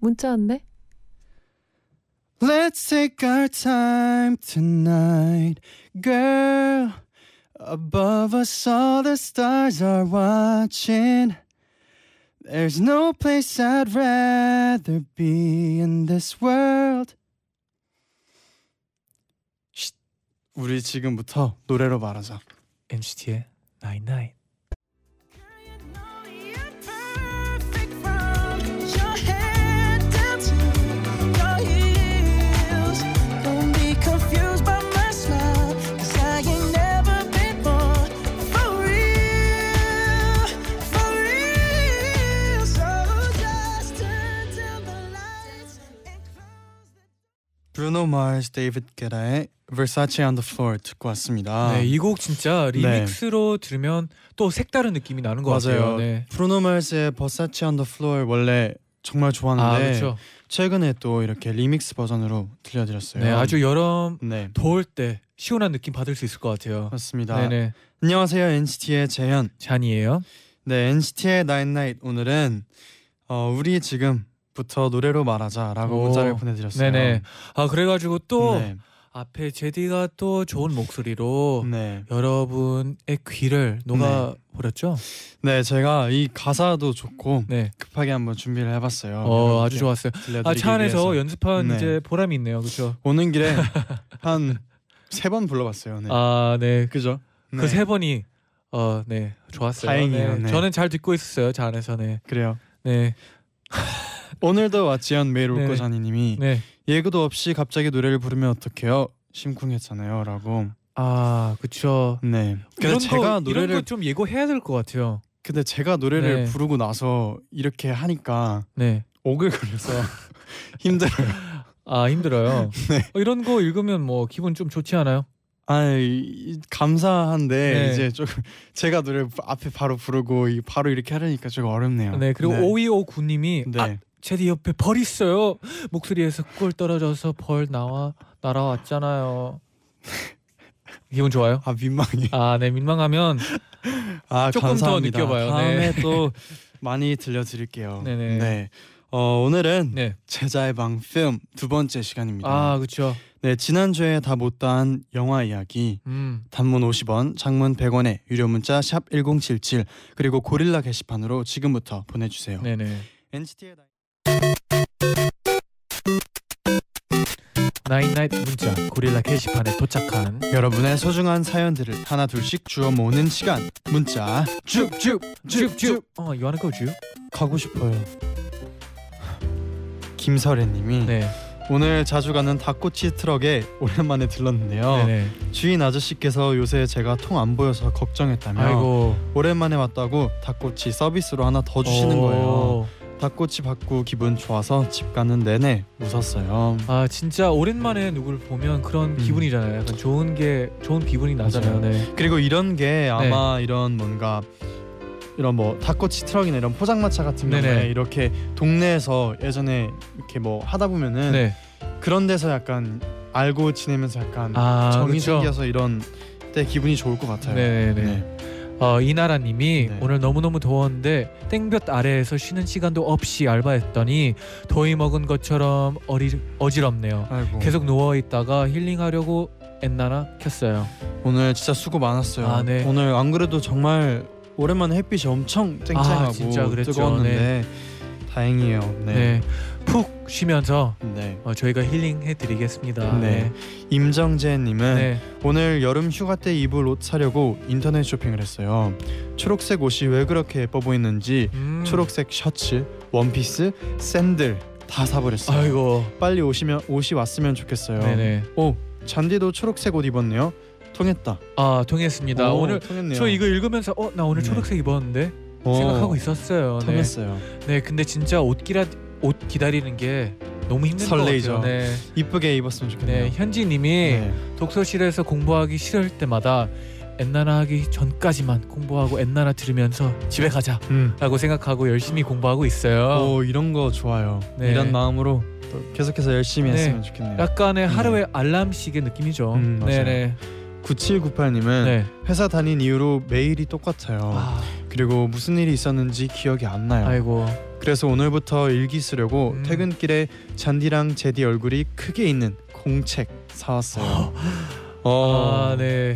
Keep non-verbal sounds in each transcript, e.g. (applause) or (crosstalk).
문자 왔네. Let's take our time tonight, girl. Above us, all the stars are watching. There's no place I'd rather be in this world. 쉿, 우리 지금부터 노래로 말하자. NCT의 Night Night. 마스, 데이비드 게타의 Versace on the Floor 듣고 왔습니다. 네, 이 곡 진짜 리믹스로 들으면 또 색다른 느낌이 나는 것 맞아요. 같아요. 네. 브루노 마스의 Versace on the Floor 원래 정말 아, 좋았는데 그렇죠. 최근에 또 이렇게 리믹스 버전으로 들려드렸어요. 네, 아주 여름 네 더울 때 시원한 느낌 받을 수 있을 것 같아요. 맞습니다. 네네. 안녕하세요 NCT의 재현. 쟈니예요. 네 NCT의 Night Night 오늘은 어, 우리 지금 부터 노래로 말하자라고 오. 문자를 보내드렸어요. 네네. 아 그래가지고 또 네. 앞에 제디가 또 좋은 목소리로 네. 여러분의 귀를 녹아 버렸죠. 네 제가 이 가사도 좋고 네. 급하게 한번 준비를 해봤어요. 어 아주 좋았어요. 아 차 안에서 위해서. 연습한 네. 이제 보람이 있네요. 그렇죠. 오는 길에 (laughs) 한 세 번 불러봤어요. 네. 아 네. 그죠? 네. 그세 번이 어 네 좋았어요. 다행이에요. 네. 네. 저는 잘 듣고 있었어요. 차 안에서 네. 그래요. 네. (laughs) 오늘도 왓지연 메일 네. 웃고 자니님이 네. 예고도 없이 갑자기 노래를 부르면 어떡해요? 심쿵했잖아요.라고. 아 그쵸. 네. 근데 이런 제가 거, 이런 노래를 거좀 예고해야 될 것 같아요. 근데 제가 노래를 네. 부르고 나서 이렇게 하니까 네. 오글거려서 (laughs) 힘들어요. 아 힘들어요. (laughs) 네. 어, 이런 거 읽으면 뭐 기분 좀 좋지 않아요? 아 감사한데 네. 이제 조금 (laughs) 제가 노래 앞에 바로 부르고 이- 바로 이렇게 하려니까 조금 어렵네요. 네 그리고 5259님이 네. 아, 제디 옆에 벌 있어요. 목소리에서 꿀 떨어져서 벌 나와 날아왔잖아요. 기분 좋아요? 아 민망해. 아네 민망하면 아 조금 더 감사합니다. 느껴봐요. 다음에 네. 또 (laughs) 많이 들려드릴게요. 네네. 네. 어, 오늘은 네. 제자의 방 필름 두 번째 시간입니다. 아 그렇죠. 네 지난주에 다 못다한 영화 이야기 음. 단문 50원, 장문 100원에 유료 문자 샵 #1077 그리고 고릴라 게시판으로 지금부터 보내주세요. 네네. NCT의 나인나잇 문자 고릴라 게시판에 도착한 여러분의 소중한 사연들을 하나 둘씩 주워 모으는 시간 문자 쭉쭉쭉쭉 어 you wanna go 주? 가고 싶어요. 김설애님이 네. 오늘 자주 가는 닭꼬치 트럭에 오랜만에 들렀는데요. 네네. 주인 아저씨께서 요새 제가 통 안 보여서 걱정했다며 아이고 오랜만에 왔다고 닭꼬치 서비스로 하나 더 주시는 오. 거예요. 닭꼬치 받고 기분 좋아서 집 가는 내내 웃었어요. 아 진짜 오랜만에 누굴 보면 그런 음. 기분이잖아요. 약간 좋은 게 좋은 기분이 나잖아요. 네. 그리고 이런 게 아마 이런 뭔가 이런 뭐 닭꼬치 트럭이나 이런 포장마차 같은 경우에 네네. 이렇게 동네에서 예전에 이렇게 뭐 하다 보면은 네. 그런 데서 약간 알고 지내면서 약간 아 정이 그렇죠. 생겨서 이런 때 기분이 좋을 것 같아요. 네네네. 네. 어, 이나라님이 네. 오늘 너무 너무 더웠는데 땡볕 아래에서 쉬는 시간도 없이 알바했더니 더위 먹은 것처럼 어리, 어지럽네요. 아이고. 계속 누워 있다가 힐링하려고 엔나나 켰어요. 오늘 진짜 수고 많았어요. 아, 네. 오늘 안 그래도 정말 오랜만에 햇빛이 엄청 쨍쨍하고 아, 진짜 그랬죠. 뜨거웠는데 다행이에요. 네. 네. 푹 쉬면서 네. 어, 저희가 힐링해 드리겠습니다. 네. 임정재 님은 네. 오늘 여름 휴가 때 입을 옷 사려고 인터넷 쇼핑을 했어요. 초록색 옷이 왜 그렇게 예뻐 보이는지 음. 초록색 셔츠, 원피스, 샌들 다 사버렸어요. 아이고. 빨리 오시면 옷이 왔으면 좋겠어요. 네네. 오 잔디도 초록색 옷 입었네요. 통했다. 아 통했습니다. 오, 오늘 통했네요. 저 이거 읽으면서 어 나 오늘 네. 초록색 입었는데 오, 생각하고 있었어요. 네. 통했어요. 네, 근데 진짜 옷 기라 옷 기다리는 게 너무 힘든 설레이죠. 것 같아요. 네. 이쁘게 입었으면 좋겠네요. 네, 현지님이 네. 독서실에서 공부하기 싫을 때마다 엔나나 하기 전까지만 공부하고 엔나나 들으면서 집에 가자라고 음. 생각하고 열심히 공부하고 있어요. 오 이런 거 좋아요. 네. 이런 마음으로 또 계속해서 열심히 네. 했으면 좋겠네요. 약간의 하루의 알람식의 느낌이죠. 음. 네네. 9798님은 네. 회사 다닌 이후로 매일이 똑같아요. 아, 그리고 무슨 일이 있었는지 기억이 안 나요. 아이고. 그래서 오늘부터 일기 쓰려고 음. 퇴근길에 잔디랑 제디 얼굴이 크게 있는 공책 사왔어요. (gasps) 어, 아, 네.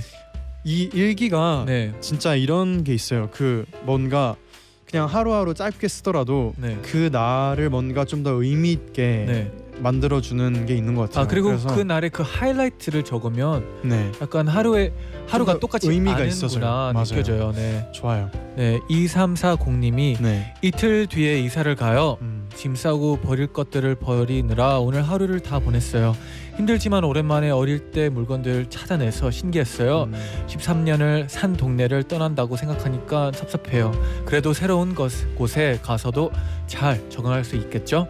이 일기가 네. 진짜 이런 게 있어요. 그 뭔가 그냥 하루하루 짧게 쓰더라도 네. 그 날을 뭔가 좀 더 의미 있게 네. 만들어 주는 게 있는 것 같아요. 아 그리고 그래서, 그 날의 그 하이라이트를 적으면 네 약간 하루에 하루가 더 똑같이 의미가 있어서요. 느껴져요. 네. 좋아요. 네. 2340님이 네. 이틀 뒤에 이사를 가요. 음. 짐 싸고 버릴 것들을 버리느라 오늘 하루를 다 보냈어요. 힘들지만 오랜만에 어릴 때 물건들 찾아내서 신기했어요. 음. 13년을 산 동네를 떠난다고 생각하니까 섭섭해요. 그래도 새로운 것, 곳에 가서도 잘 적응할 수 있겠죠?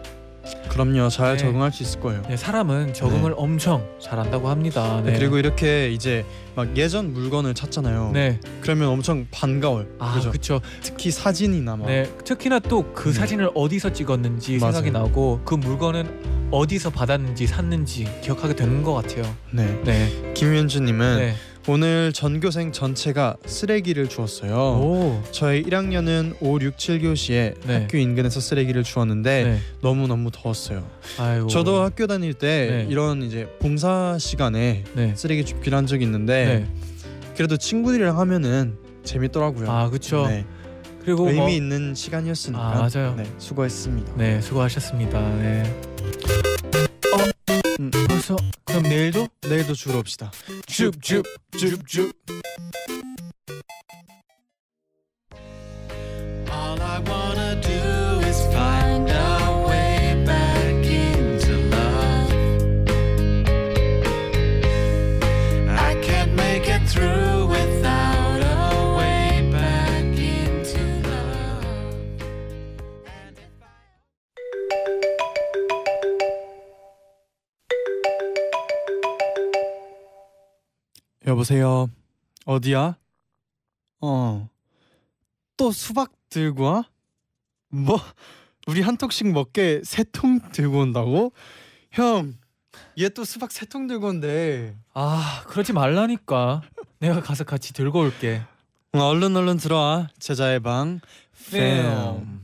그럼요. 잘 네. 적응할 수 있을 거예요. 네, 사람은 적응을 엄청 잘한다고 합니다. 네. 그리고 이렇게 이제 막 예전 물건을 찾잖아요. 네, 그러면 엄청 반가워요. 아 그죠? 그렇죠. 특히 사진이나 막 네, 특히나 또그 음. 사진을 어디서 찍었는지 맞아요. 생각이 나고 그 물건은 어디서 받았는지 샀는지 기억하게 되는 것 같아요. 네. 네, 김윤주님은 네. 오늘 전교생 전체가 쓰레기를 주었어요. 오, 저희 1학년은 5, 6, 7교시에 네. 학교 인근에서 쓰레기를 주었는데 네. 너무 너무 더웠어요. 아이고. 저도 학교 다닐 때 네. 이런 이제 봉사 시간에 네. 쓰레기 줍기를 한 적이 있는데 네. 그래도 친구들이랑 하면은 재밌더라고요. 아 그렇죠. 네. 그리고 의미 뭐, 있는 시간이었으니까. 아, 맞아요. 네, 수고했습니다. 네, 수고하셨습니다. 네. 어, 음. 벌써 그럼 내일도 내일도 주로 옵시다. 줍줍줍줍 여보세요. 어디야? 어. 또 수박 들고 와? 뭐? 우리 한 통씩 먹게 세 통 들고 온다고? 형, 얘 또 수박 세 통 들고 온대. 아 그러지 말라니까 내가 가서 같이 들고 올게 어, 얼른 얼른 들어와. 제자의 방. 네. 팸.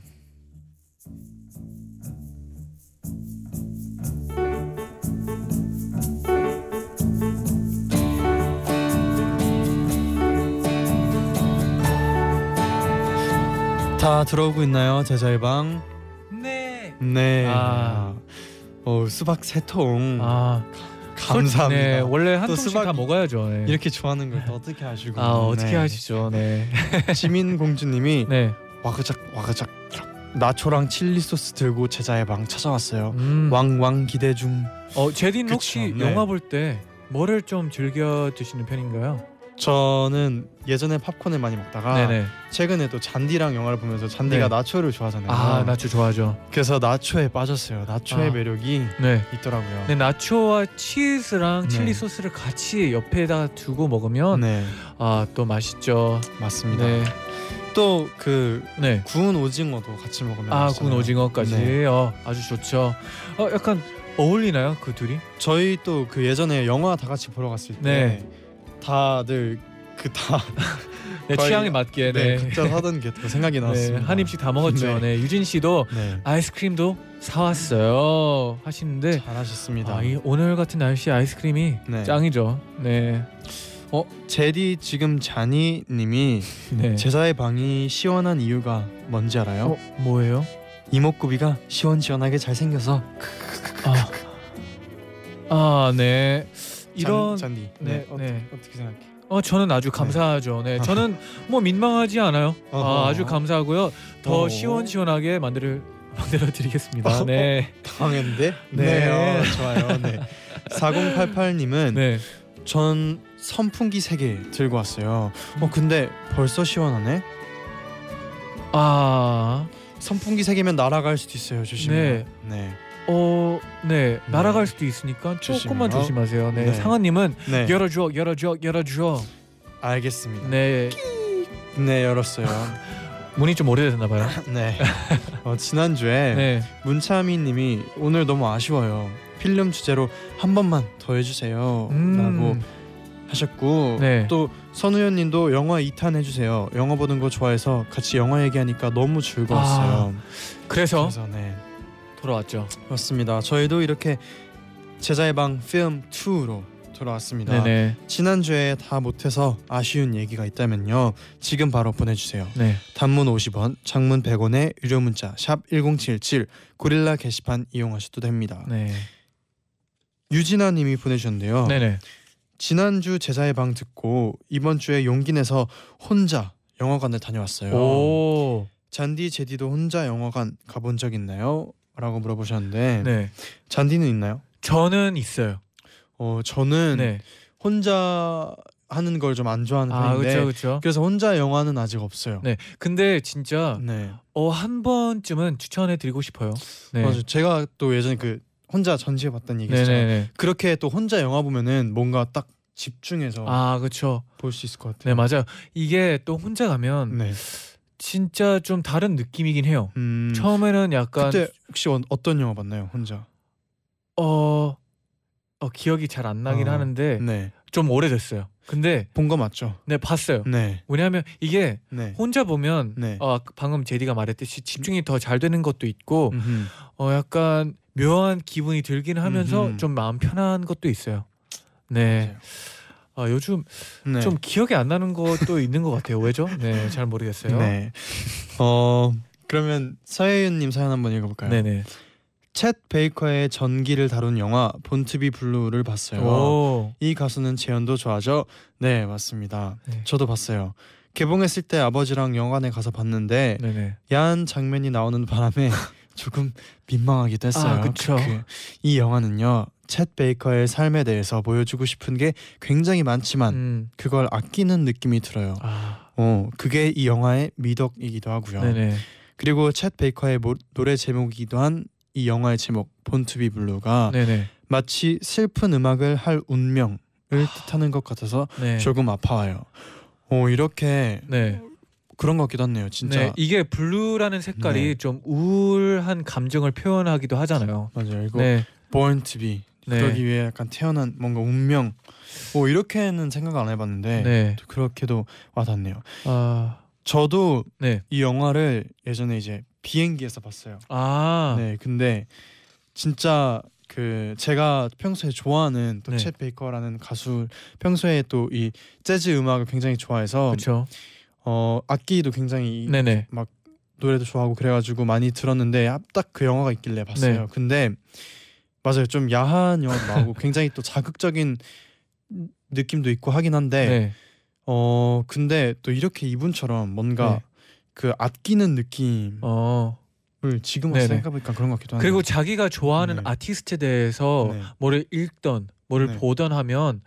다 들어오고 있나요, 제자의 방? 네. 네. 아. 어, 수박 세 통. 아 감사합니다. 네, 원래 한또 통씩 다 먹어야죠. 네. 이렇게 좋아하는 걸또 어떻게 아시고? 아 어떻게 네. 하시죠? 네. (laughs) 지민 공주님이 네. 와그작 와그작 나초랑 칠리 소스 들고 제자의 방 찾아왔어요. 음. 왕왕 기대 중. 어 제딘 그쵸, 혹시 네. 영화 볼 때 뭐를 좀 즐겨 드시는 편인가요? 저는 예전에 팝콘을 많이 먹다가 네네. 최근에 또 잔디랑 영화를 보면서 잔디가 네. 나초를 좋아하잖아요. 아 나초 좋아하죠. 그래서 나초에 빠졌어요. 나초의 아. 매력이 네. 있더라고요. 네 나초와 치즈랑 네. 칠리 소스를 같이 옆에다 두고 먹으면 네, 아또 맛있죠. 맞습니다. 네. 또그 네. 구운 오징어도 같이 먹으면 아 맛있어요. 구운 오징어까지 네. 어, 아주 좋죠. 어 약간 어울리나요 그 둘이? 저희 또 그 예전에 영화 다 같이 보러 갔을 때 네. 다들 그다 (laughs) 네, 취향에 맞게 네, 네. 각자 사던 게 또 생각이 네, 났습니다. 한 입씩 다 먹었죠. 네. 네. 유진 씨도 네, 아이스크림도 사왔어요 하시는데 잘하셨습니다. 아, 이 오늘 같은 날씨 에 아이스크림이 네. 짱이죠. 네. 어 제디 지금 자니님이 (laughs) 네. 제사의 방이 시원한 이유가 뭔지 알아요? 어, 뭐예요? 이목구비가 시원시원하게 잘 생겨서 아, 아 네. 이런 잔, 디 네, 네, 어, 네. 어떻게 생각해? 어 저는 아주 감사하죠. 네, 저는 뭐 민망하지 않아요. 아, 아주 감사하고요. 더 어허. 시원시원하게 만들 (laughs) 만들어 드리겠습니다. 네, 당했는데? 네. 어, 좋아요. 네. 4088님은 네. 전 선풍기 3개 들고 왔어요. 어 근데 벌써 시원하네. 아, 선풍기 세 개면 날아갈 수도 있어요. 조심해요. 네. 네. 어, 네. 날아갈 수도 있으니까 조금만 조심해요. 조심하 세요. 네. 네. 상아님은 네. 열어줘, 열어줘, 열어줘. 알겠습니다. 네. 네, 열었어요. (laughs) 문이 좀 오래됐나 봐요. (laughs) 네. 어, 지난주에 네. 문차미 님이 오늘 너무 아쉬워요. 필름 주제로 한 번만 더 해주세요. 라고 음. 하셨고 네. 또 선우연 님도 영화 2탄 해주세요. 영화 보는 거 좋아해서 같이 영화 얘기하니까 너무 즐거웠어요. 그래서 그래서 네 돌아왔죠. 그렇습니다. 저희도 이렇게 제자의 방 필름 2로 돌아왔습니다. 네네. 지난주에 다 못해서 아쉬운 얘기가 있다면요. 지금 바로 보내주세요. 네. 단문 50원, 장문 100원의 유료 문자 샵 #1077 고릴라 게시판 이용하셔도 됩니다. 네. 유진아 님이 보내주셨는데요. 네네. 지난주 제자의 방 듣고 이번 주에 용기 내서 혼자 영화관을 다녀왔어요. 오. 잔디 제디도 혼자 영화관 가본 적 있나요? 라고 물어보셨는데 네. 잔디는 있나요? 저는 있어요. 어 저는 네. 혼자 하는 걸 좀 안 좋아하는 아, 편인데 그렇죠, 그렇죠. 그래서 혼자 영화는 아직 없어요. 네. 근데 진짜 네. 어한 번쯤은 추천해 드리고 싶어요. 네. 맞아요. 제가 또 예전에 그 혼자 전시회 봤던 얘기 있잖아요. 네네네. 그렇게 또 혼자 영화 보면은 뭔가 딱 집중해서 아, 그렇죠. 볼 수 있을 것 네, 같아요. 맞아요. 이게 또 혼자 가면 네. 진짜 좀 다른 느낌이긴 해요. 음, 처음에는 약간 그때 혹시 어, 어떤 영화 봤나요? 혼자. 어, 어 기억이 잘 안 나긴 어, 하는데 네. 좀 오래됐어요. 근데 본 거 맞죠? 네 봤어요. 네. 왜냐하면 이게 네. 혼자 보면 네. 어, 방금 제디가 말했듯이 집중이 더 잘 되는 것도 있고 음흠. 어 약간 묘한 기분이 들긴 하면서 음흠. 좀 마음 편한 것도 있어요. 네. 아, 요 즘 네. 좀 기억이 안 나는 것도 있는 것 같아요. 왜죠? 네, 잘 모르겠어요. 네. 어 그러면 서혜윤님 사연 한번 읽어볼까요? 네네. 챗 베이커의 전기를 다룬 영화 본투비 블루를 봤어요. 오. 이 가수는 재현도 좋아하죠? 네 맞습니다. 네. 저도 봤어요. 개봉했을 때 아버지랑 영화관에 가서 봤는데 네네. 야한 장면이 나오는 바람에 (laughs) 조금 민망하기도 했어요. 아, 그쵸. 그, 이 영화는요 쳇 베이커의 삶에 대해서 보여주고 싶은 게 굉장히 많지만 음. 그걸 아끼는 느낌이 들어요. 아. 어 그게 이 영화의 미덕이기도 하고요. 네네. 그리고 쳇 베이커의 모- 노래 제목이기도 한 이 영화의 제목 Born to Be Blue가 네네. 마치 슬픈 음악을 할 운명을 뜻하는 것 같아서 네. 조금 아파요. 어 이렇게 네. 그런 것 같기도 하네요. 진짜 네. 이게 blue라는 색깔이 네. 좀 우울한 감정을 표현하기도 하잖아요. 맞아요. 이거 네. born to be 네. 그러기 위해 약간 태어난 뭔가 운명. 뭐 이렇게는 생각 안 해봤는데 네. 또 그렇게도 와닿네요. 아. 저도 네. 이 영화를 예전에 이제 비행기에서 봤어요. 아. 네, 근데 진짜 그 제가 평소에 좋아하는 또 네. 챗 베이커라는 가수 평소에 또 이 재즈 음악을 굉장히 좋아해서 그렇죠. 어 악기도 굉장히 네네. 노래도 좋아하고 그래가지고 많이 들었는데 딱 그 영화가 있길래 봤어요. 네. 근데 맞아요, 좀 야한 영화도 나오고 굉장히 또 자극적인 느낌도 있고 하긴 한데 네. 어 근데 또 이렇게 이분처럼 뭔가 네. 그 아끼는 느낌을 어. 지금 와서. 생각해보니까 그런 것 같기도 하네요. 그리고 자기가 좋아하는 네. 아티스트에 대해서 네. 뭐를 읽던 뭐를 네. 보던 하면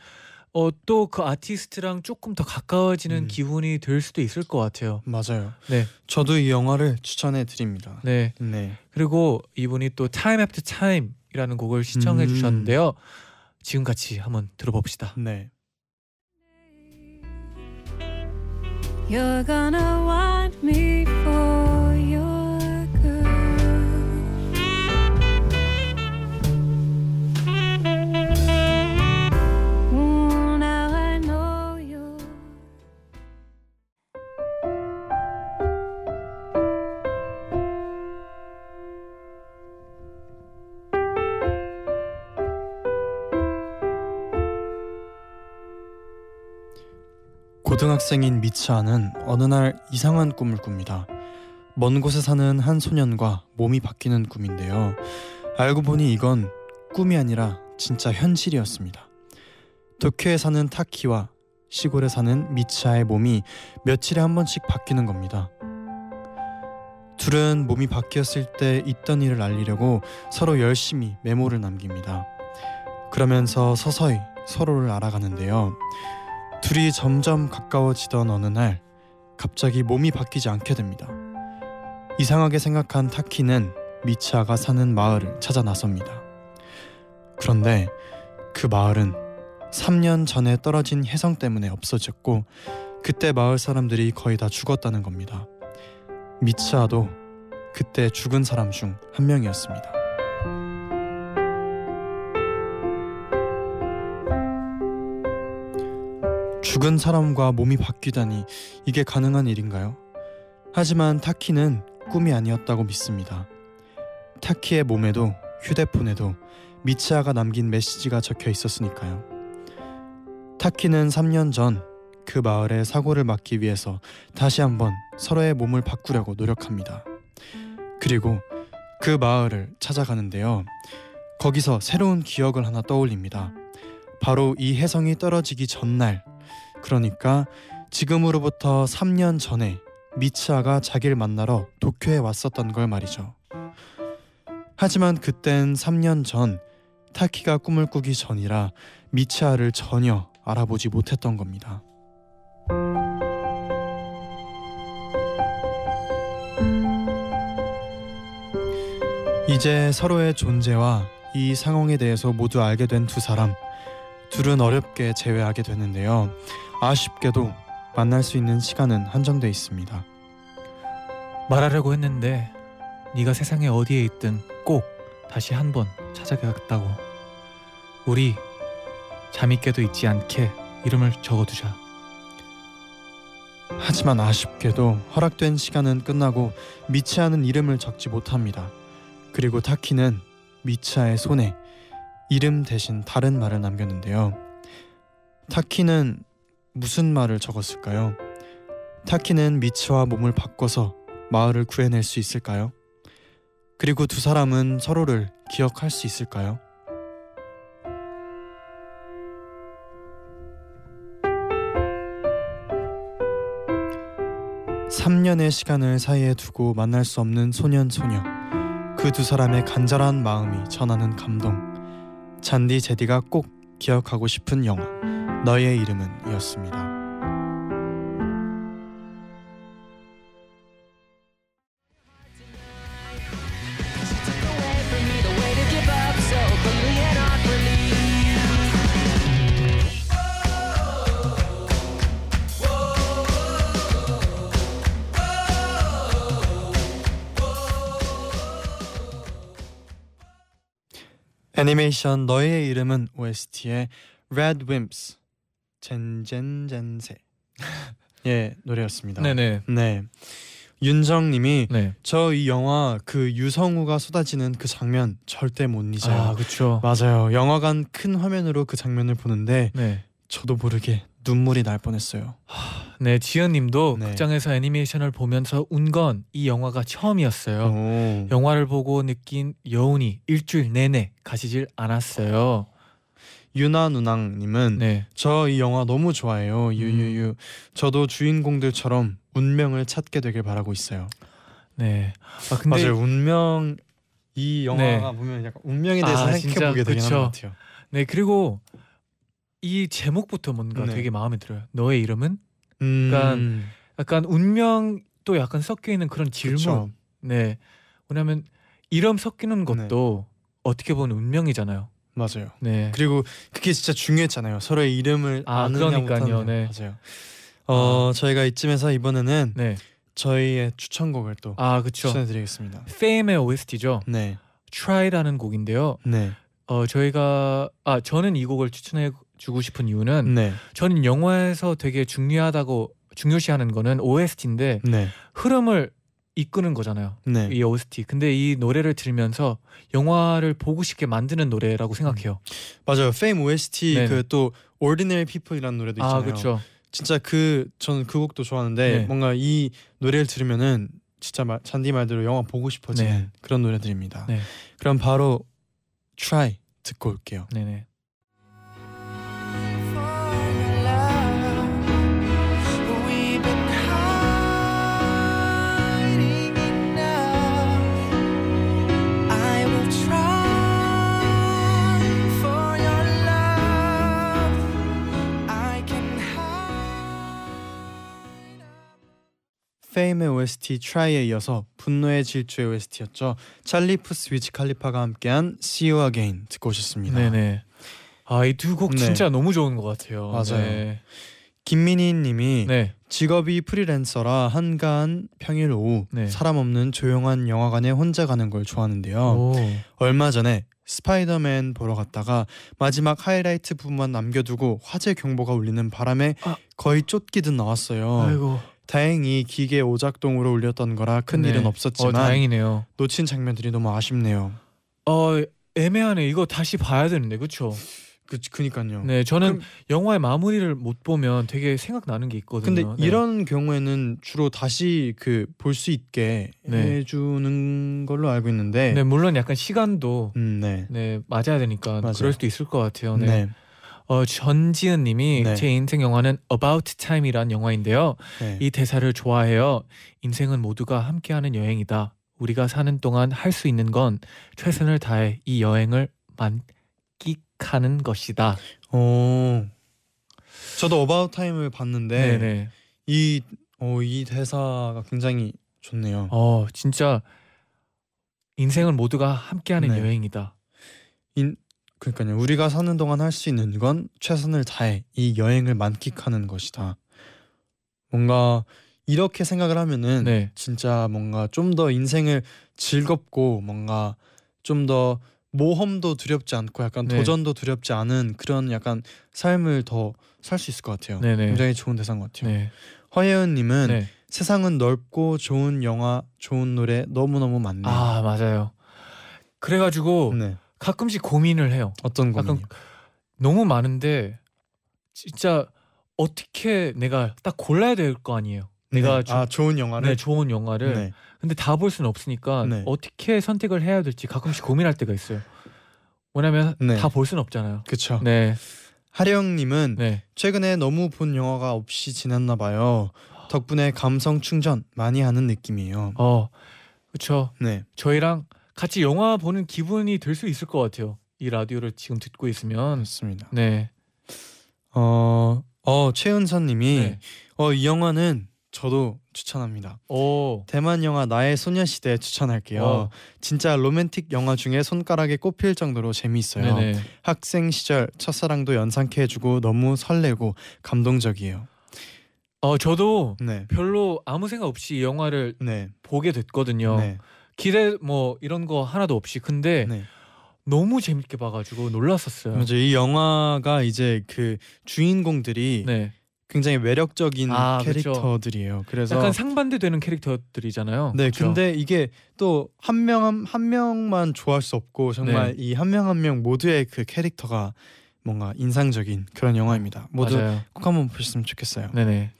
어 또 그 아티스트랑 조금 더 가까워지는 음. 기분이 들 수도 있을 것 같아요. 맞아요. 네. 저도 이 영화를 추천해 드립니다. 네. 네. 그리고 이분이 또 Time After Time이라는 곡을 시청해 음. 주셨는데요. 지금 같이 한번 들어봅시다. 네. You're gonna want me for 고등학생인 미츠아는 어느 날 이상한 꿈을 꿉니다. 먼 곳에 사는 한 소년과 몸이 바뀌는 꿈인데요. 알고 보니 이건 꿈이 아니라 진짜 현실이었습니다. 도쿄에 사는 타키와 시골에 사는 미츠아의 몸이 며칠에 한 번씩 바뀌는 겁니다. 둘은 몸이 바뀌었을 때 있던 일을 알리려고 서로 열심히 메모를 남깁니다. 그러면서 서서히 서로를 알아가는데요. 둘이 점점 가까워지던 어느 날 갑자기 몸이 바뀌지 않게 됩니다. 이상하게 생각한 타키는 미치아가 사는 마을을 찾아 나섭니다. 그런데 그 마을은 3년 전에 떨어진 해성 때문에 없어졌고 그때 마을 사람들이 거의 다 죽었다는 겁니다. 미치아도 그때 죽은 사람 중 한 명이었습니다. 죽은 사람과 몸이 바뀌다니 이게 가능한 일인가요? 하지만 타키는 꿈이 아니었다고 믿습니다. 타키의 몸에도 휴대폰에도 미치아가 남긴 메시지가 적혀 있었으니까요. 타키는 3년 전 그 마을의 사고를 막기 위해서 다시 한번 서로의 몸을 바꾸려고 노력합니다. 그리고 그 마을을 찾아가는데요. 거기서 새로운 기억을 하나 떠올립니다. 바로 이 혜성이 떨어지기 전날, 그러니까 지금으로부터 3년 전에 미치아가 자기를 만나러 도쿄에 왔었던 걸 말이죠. 하지만 그땐 3년 전 타키가 꿈을 꾸기 전이라 미치아를 전혀 알아보지 못했던 겁니다. 이제 서로의 존재와 이 상황에 대해서 모두 알게 된 두 사람 둘은 어렵게 재회하게 되는데요. 아쉽게도 만날 수 있는 시간은 한정돼 있습니다. 말하려고 했는데 네가 세상에 어디에 있든 꼭 다시 한 번 찾아가겠다고. 우리 잠있게도 잊지 않게 이름을 적어두자. 하지만 아쉽게도 허락된 시간은 끝나고 미치아는 이름을 적지 못합니다. 그리고 타키는 미치아의 손에 이름 대신 다른 말을 남겼는데요. 타키는 무슨 말을 적었을까요? 타키는 미치와 몸을 바꿔서 마을을 구해낼 수 있을까요? 그리고 두 사람은 서로를 기억할 수 있을까요? 삼년의 시간을 사이에 두고 만날 수 없는 소년 소녀 그 두 사람의 간절한 마음이 전하는 감동 잔디 제디가 꼭 기억하고 싶은 영화 너의 이름은 이었습니다. 애니메이션 너의 이름은 OST의 Red Wimps 젠젠젠세 (laughs) 예 노래였습니다. 네네. 네. 윤정님이 네. 저 이 영화 그 유성우가 쏟아지는 그 장면 절대 못 잊어요. 아 그렇죠. 맞아요. 영화관 큰 화면으로 그 장면을 보는데 네. 저도 모르게 눈물이 날 뻔했어요. 네 지연님도 네. 극장에서 애니메이션을 보면서 운 건 이 영화가 처음이었어요. 오. 영화를 보고 느낀 여운이 일주일 내내 가시질 않았어요. 유나 누낭님은 네. 저이 영화 너무 좋아해요. 유유유. 저도 주인공들처럼 운명을 찾게 되길 바라고 있어요. 네. 아 근데 맞아요. 운명 이 영화가 네. 보면 약간 운명에 대해서 아, 생각해 보게 되는. 것 같아요. 네 그리고 이 제목부터 뭔가 네. 되게 마음에 들어요. 너의 이름은 음, 약간 약간 운명도 약간 섞여 있는 그런 질문. 그쵸. 네. 왜냐하면 이름 섞이는 것도 어떻게 보면 운명이잖아요. 맞아요. 네. 그리고 그게 진짜 중요했잖아요. 서로의 이름을 아, 그러니까요. 네. 맞아요. 어 저희가 이쯤에서 이번에는 네. 저희의 추천곡을 또 아. 추천해드리겠습니다. Fame의 OST죠. 네, Try라는 곡인데요. 네, 어 저희가 아 저는 이 곡을 추천해 주고 싶은 이유는 네, 저는 영화에서 되게 중요하다고 중요시하는 거는 OST인데 네, 흐름을 이끄는 거잖아요. 네. 이 OST. 근데 이 노래를 들으면서 영화를 보고 싶게 만드는 노래라고 생각해요. 맞아요. Fame OST 네네. 그또 Ordinary People이라는 노래도 있잖아요. 아 그렇죠. 진짜 그 저는 그 곡도 좋아하는데 네. 뭔가 이 노래를 들으면은 진짜 말, 잔디 말대로 영화 보고 싶어지는 네. 그런 노래들입니다. 네. 그럼 바로 Try 듣고 올게요. 네네. Fame의 OST Try에 이어서 분노의 질주의 OST였죠. 찰리 푸스 위즈 칼리파가 함께한 See You Again 듣고 오셨습니다. 네네. 아이 두곡 네. 진짜 너무 좋은 것 같아요. 맞아요. 네. 김민희님이 네. 직업이 프리랜서라 한가한 평일 오후 네. 사람 없는 조용한 영화관에 혼자 가는 걸 좋아하는데요. 오. 얼마 전에 스파이더맨 보러 갔다가 마지막 하이라이트 부분만 남겨두고 화재 경보가 울리는 바람에 아. 거의 쫓기듯 나왔어요. 아이고. 다행히 기계 오작동으로 울렸던 거라 큰 네. 일은 어, 없었지만 다행이네요. 놓친 장면들이 너무 아쉽네요. 어 애매하네. 이거 다시 봐야 되는데 그렇죠. 그 그니까요. 네, 저는 그럼- 영화의 마무리를 못 보면 되게 생각나는 게 있거든요. 근데 네. 이런 경우에는 주로 다시 그 볼 수 있게 네. 해주는 걸로 알고 있는데, 네, 물론 약간 시간도 음, 네, 네 맞아야 되니까 맞아요. 그럴 수도 있을 것 같아요. 네. 네, 어 전지은님이 네. 제 인생 영화는 About Time이란 영화인데요. 네. 이 대사를 좋아해요. 인생은 모두가 함께하는 여행이다. 우리가 사는 동안 할 수 있는 건 최선을 다해 이 여행을 만끽하는 것이다. 어, 저도 About Time을 봤는데 네네. 이, 어, 이 대사가 굉장히 좋네요. 어 진짜 인생은 모두가 함께하는 네. 여행이다. 그러니까요. 우리가 사는 동안 할 수 있는 건 최선을 다해 이 여행을 만끽하는 것이다. 뭔가 이렇게 생각을 하면은 네. 진짜 뭔가 좀 더 인생을 즐겁고 뭔가 좀 더 모험도 두렵지 않고 약간 네. 도전도 두렵지 않은 그런 약간 삶을 더 살 수 있을 것 같아요. 네네. 굉장히 좋은 것 같아요. 네. 허예은님은 네. 세상은 넓고 좋은 영화, 좋은 노래 너무 너무 많네. 아 맞아요. 그래가지고 네. 가끔씩 고민을 해요. 어떤 고민이요? 너무 많은데 진짜 어떻게 내가 딱 골라야 될 거 아니에요. 내가 네. 좀- 아 좋은 영화를 네, 좋은 영화를 네. 근데 다 볼 수는 없으니까 네. 어떻게 선택을 해야 될지 가끔씩 고민할 때가 있어요. 왜냐면 네. 다볼 수는 없잖아요. 그쵸. 네, 하령님은 네. 최근에 너무 본 영화가 없이 지났나 봐요. 덕분에 감성 충전 많이 하는 느낌이에요. 어, 그렇죠. 네, 저희랑 같이 영화 보는 기분이 될 수 있을 것 같아요. 이 라디오를 지금 듣고 있으면. 맞습니다. 네, 어, 어 최은선님이 네. 어이 영화는 저도 추천합니다. 오, 대만 영화 나의 소녀시대 추천할게요. 어. 진짜 로맨틱 영화 중에 손가락에 꼽힐 정도로 재미있어요. 네네. 학생 시절 첫사랑도 연상케 해주고 너무 설레고 감동적이에요. 어, 저도 네, 별로 아무 생각 없이 이 영화를 네, 보게 됐거든요. 네, 기대 뭐 이런 거 하나도 없이 근데 네. 너무 재밌게 봐가지고 놀랐었어요. 맞아. 이 영화가 이제 그 주인공들이 네, 굉장히 매력적인 아, 그쵸. 캐릭터들이에요. 그래서 약간 상반되되는 캐릭터들이잖아요. 네, 그쵸? 근데 이게 또 한명한 명만 좋아할 수 없고 정말 네. 이한 명 한 명 모두의 그 캐릭터가 뭔가 인상적인 그런 영화입니다. 모두 맞아요. 꼭 한번 보셨으면 좋겠어요. 네네.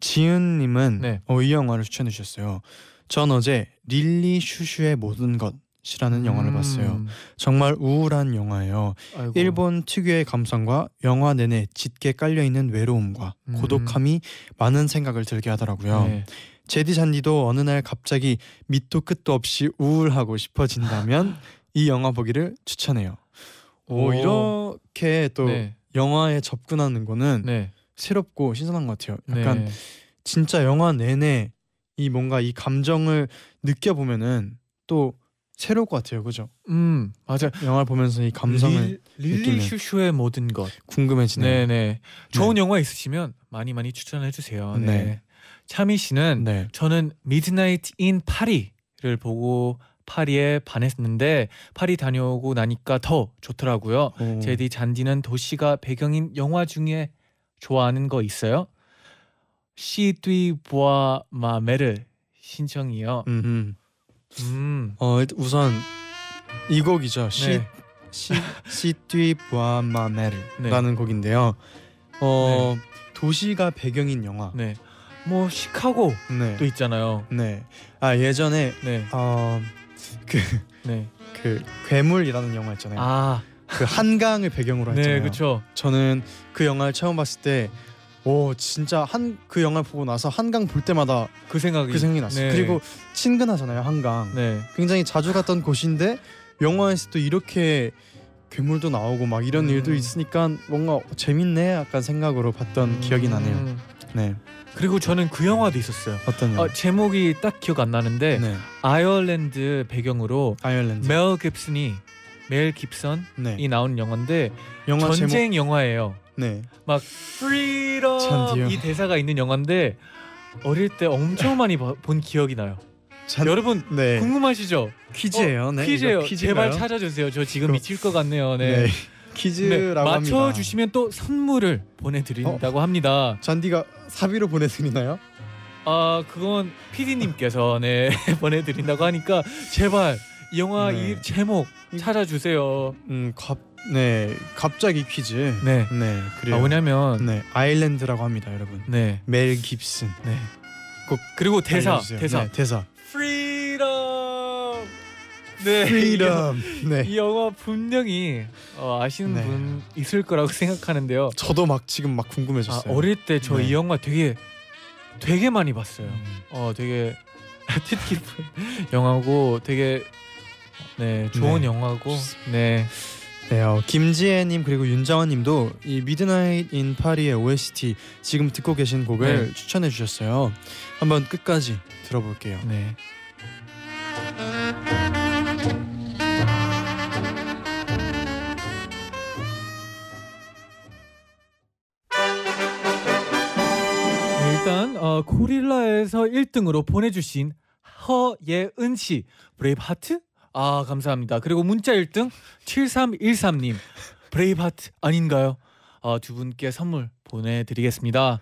지은님은 네. 어, 이 영화를 추천해 주셨어요. 전 어제 릴리 슈슈의 모든 것이라는 영화를 음, 봤어요. 정말 우울한 영화예요. 아이고. 일본 특유의 감성과 영화 내내 짙게 깔려 있는 외로움과 음. 고독함이 많은 생각을 들게 하더라고요. 네. 제디 잔디도 어느 날 갑자기 밑도 끝도 없이 우울하고 싶어진다면 이 영화 보기를 추천해요. 오, 오. 이렇게 또 네. 영화에 접근하는 거는 네. 새롭고 신선한 것 같아요. 약간 네. 진짜 영화 내내 이 뭔가 이 감정을 느껴보면은 또 새로울 것 같아요, 그죠? 음 맞아요. 영화를 보면서 이 감성을 릴, 느끼는. 슈슈의 모든 것. 궁금해지네요. 네네. 좋은 영화 있으시면 많이 많이 추천해 주세요. 네. 네. 차미 씨는 네. 저는 Midnight in 파리를 보고 파리에 반했는데 파리 다녀오고 나니까 더 좋더라고요. 오. 제디 잔디는 도시가 배경인 영화 중에 좋아하는 거 있어요? 시뒤 보아 마메르 신청이요. 음. 음. 어 우선 이 곡이죠. 시 네. 시 시뒤 보아 마메르라는 네. 곡인데요. 어 도시가 배경인 영화. 네. 뭐 시카고 네. 또 있잖아요. 네. 아 예전에 네. 어그 네. 그 괴물이라는 영화 있잖아요. 아, 그 한강을 배경으로 했잖아요. 네, 그렇죠. 저는 그 영화를 처음 봤을 때, 오 진짜 한 그 영화 를 보고 나서 한강 볼 때마다 그 생각이 그 생각이 났어요. 네. 그리고 친근하잖아요 한강. 네. 굉장히 자주 갔던 곳인데 영화에서도 이렇게 괴물도 나오고 막 이런 음. 일도 있으니까 뭔가 재밌네 약간 생각으로 봤던 기억이 나네요. 음, 네. 그리고 저는 그 영화도 있었어요. 어떤 영화? 어, 제목이 딱 기억 안 나는데 네. 아일랜드 배경으로 아일랜드. 멜 깁슨이 멜 깁슨이 네. 나오는 영화인데 영화 전쟁 영화예요. 네. 막 Freedom. 이 대사가 있는 영화인데 어릴 때 엄청 많이 봐- 본 기억이 나요. 잔... 여러분 네. 궁금하시죠? 퀴즈예요. 어, 네. 퀴즈예요. 제발? 찾아주세요. 저 지금 그럼- 미칠 것 같네요. 네. 네. (laughs) 네, 퀴즈라고 합니다. 맞춰 주시면 또 선물을 보내드린다고 합니다. 쟈니가 사비로 보내드리나요? 아 그건 PD님께서 네 (laughs) 보내드린다고 하니까 제발 이 영화 네. 이 제목 찾아주세요. 음, 갑, 네, 갑자기 퀴즈. 네. 네, 그래요. 아 왜냐면 네, 아일랜드라고 합니다, 여러분. 네. 멜 깁슨. 네. 꼭 그리고 대사 알려주세요. 대사 네, 대사. Freedom. 네. Freedom. (laughs) 네. 이 영화 분명히 어, 아시는 네. 분 있을 거라고 생각하는데요. 저도 막 지금 막 아, 궁금해졌어요. 어릴 때 저이 네. 영화 되게 되게 많이 봤어요. 음. 어 되게 (laughs) 뜻깊은 영화고 되게 네 좋은 네. 영화고 네 네, 어, 김지혜님 그리고 윤정원님도 이 Midnight in 파리의 OST 지금 듣고 계신 곡을 네. 추천해 주셨어요. 한번 끝까지 들어볼게요. 네. 네, 일단 어, 고릴라에서 1등으로 보내주신 허예은 씨 Braveheart 아 감사합니다. 그리고 문자 1등 7313님 Braveheart 아닌가요? 어, 두 분께 선물 보내드리겠습니다.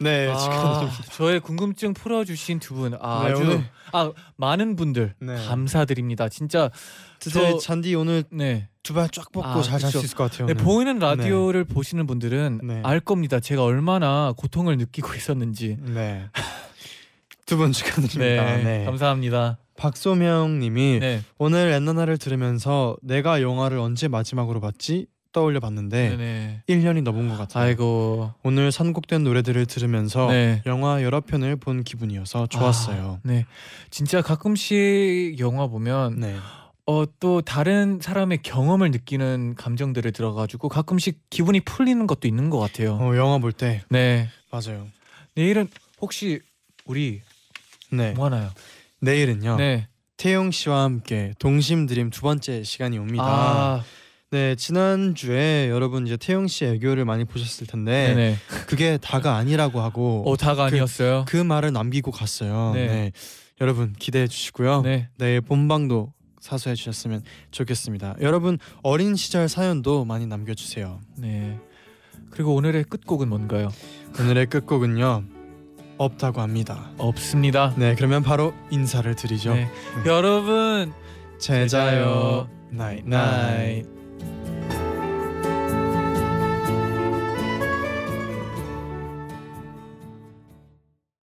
네, 아, 지금 저의 궁금증 풀어주신 두 분 아, 네, 아주 오늘- 아 많은 분들 네. 감사드립니다. 진짜 저- 잔디 오늘 네, 두발 쫙 뻗고 아, 잘잘 수. 있을 것 같아요. 네. 보이는 라디오를 보시는 분들은 네. 알 겁니다. 제가 얼마나 고통을 느끼고 있었는지. 네. 두 분 축하드립니다. 네, 네. 감사합니다. 박소명님이 네, 오늘 엔나나를 들으면서 내가 영화를 언제 마지막으로 봤지 떠올려 봤는데 네, 네. 1년이 넘은 것 같아요. 아이고, 오늘 선곡된 노래들을 들으면서 네. 영화 여러 편을 본 기분이어서 좋았어요. 아, 네, 진짜 가끔씩 영화 보면 네. 어 또 다른 사람의 경험을 느끼는 감정들을 들어가지고 가끔씩 기분이 풀리는 것도 있는 것 같아요. 어, 영화 볼 때 네, 맞아요. 내일은 혹시 우리 네. 뭐 하나요? 내일은요. 네, 태용 씨와 함께 동심 드림 두 번째 시간이 옵니다. 아, 네, 지난 주에 여러분 이제 태용 씨 애교를 많이 보셨을 텐데 네, 네. 그게 다가 아니라고 하고 어 다가 그- 아니었어요. 그 말을 남기고 갔어요. 네. 네. 여러분 기대해 주시고요. 네. 내일 본방도 사수해 주셨으면 좋겠습니다. 여러분 어린 시절 사연도 많이 남겨 주세요. 네. 그리고 오늘의 끝곡은 뭔가요? 오늘의 끝곡은요. 없다고 합니다. 없습니다. 네, 그러면 바로 인사를 드리죠. 네. 여러분 제자요. 나잇. 나잇.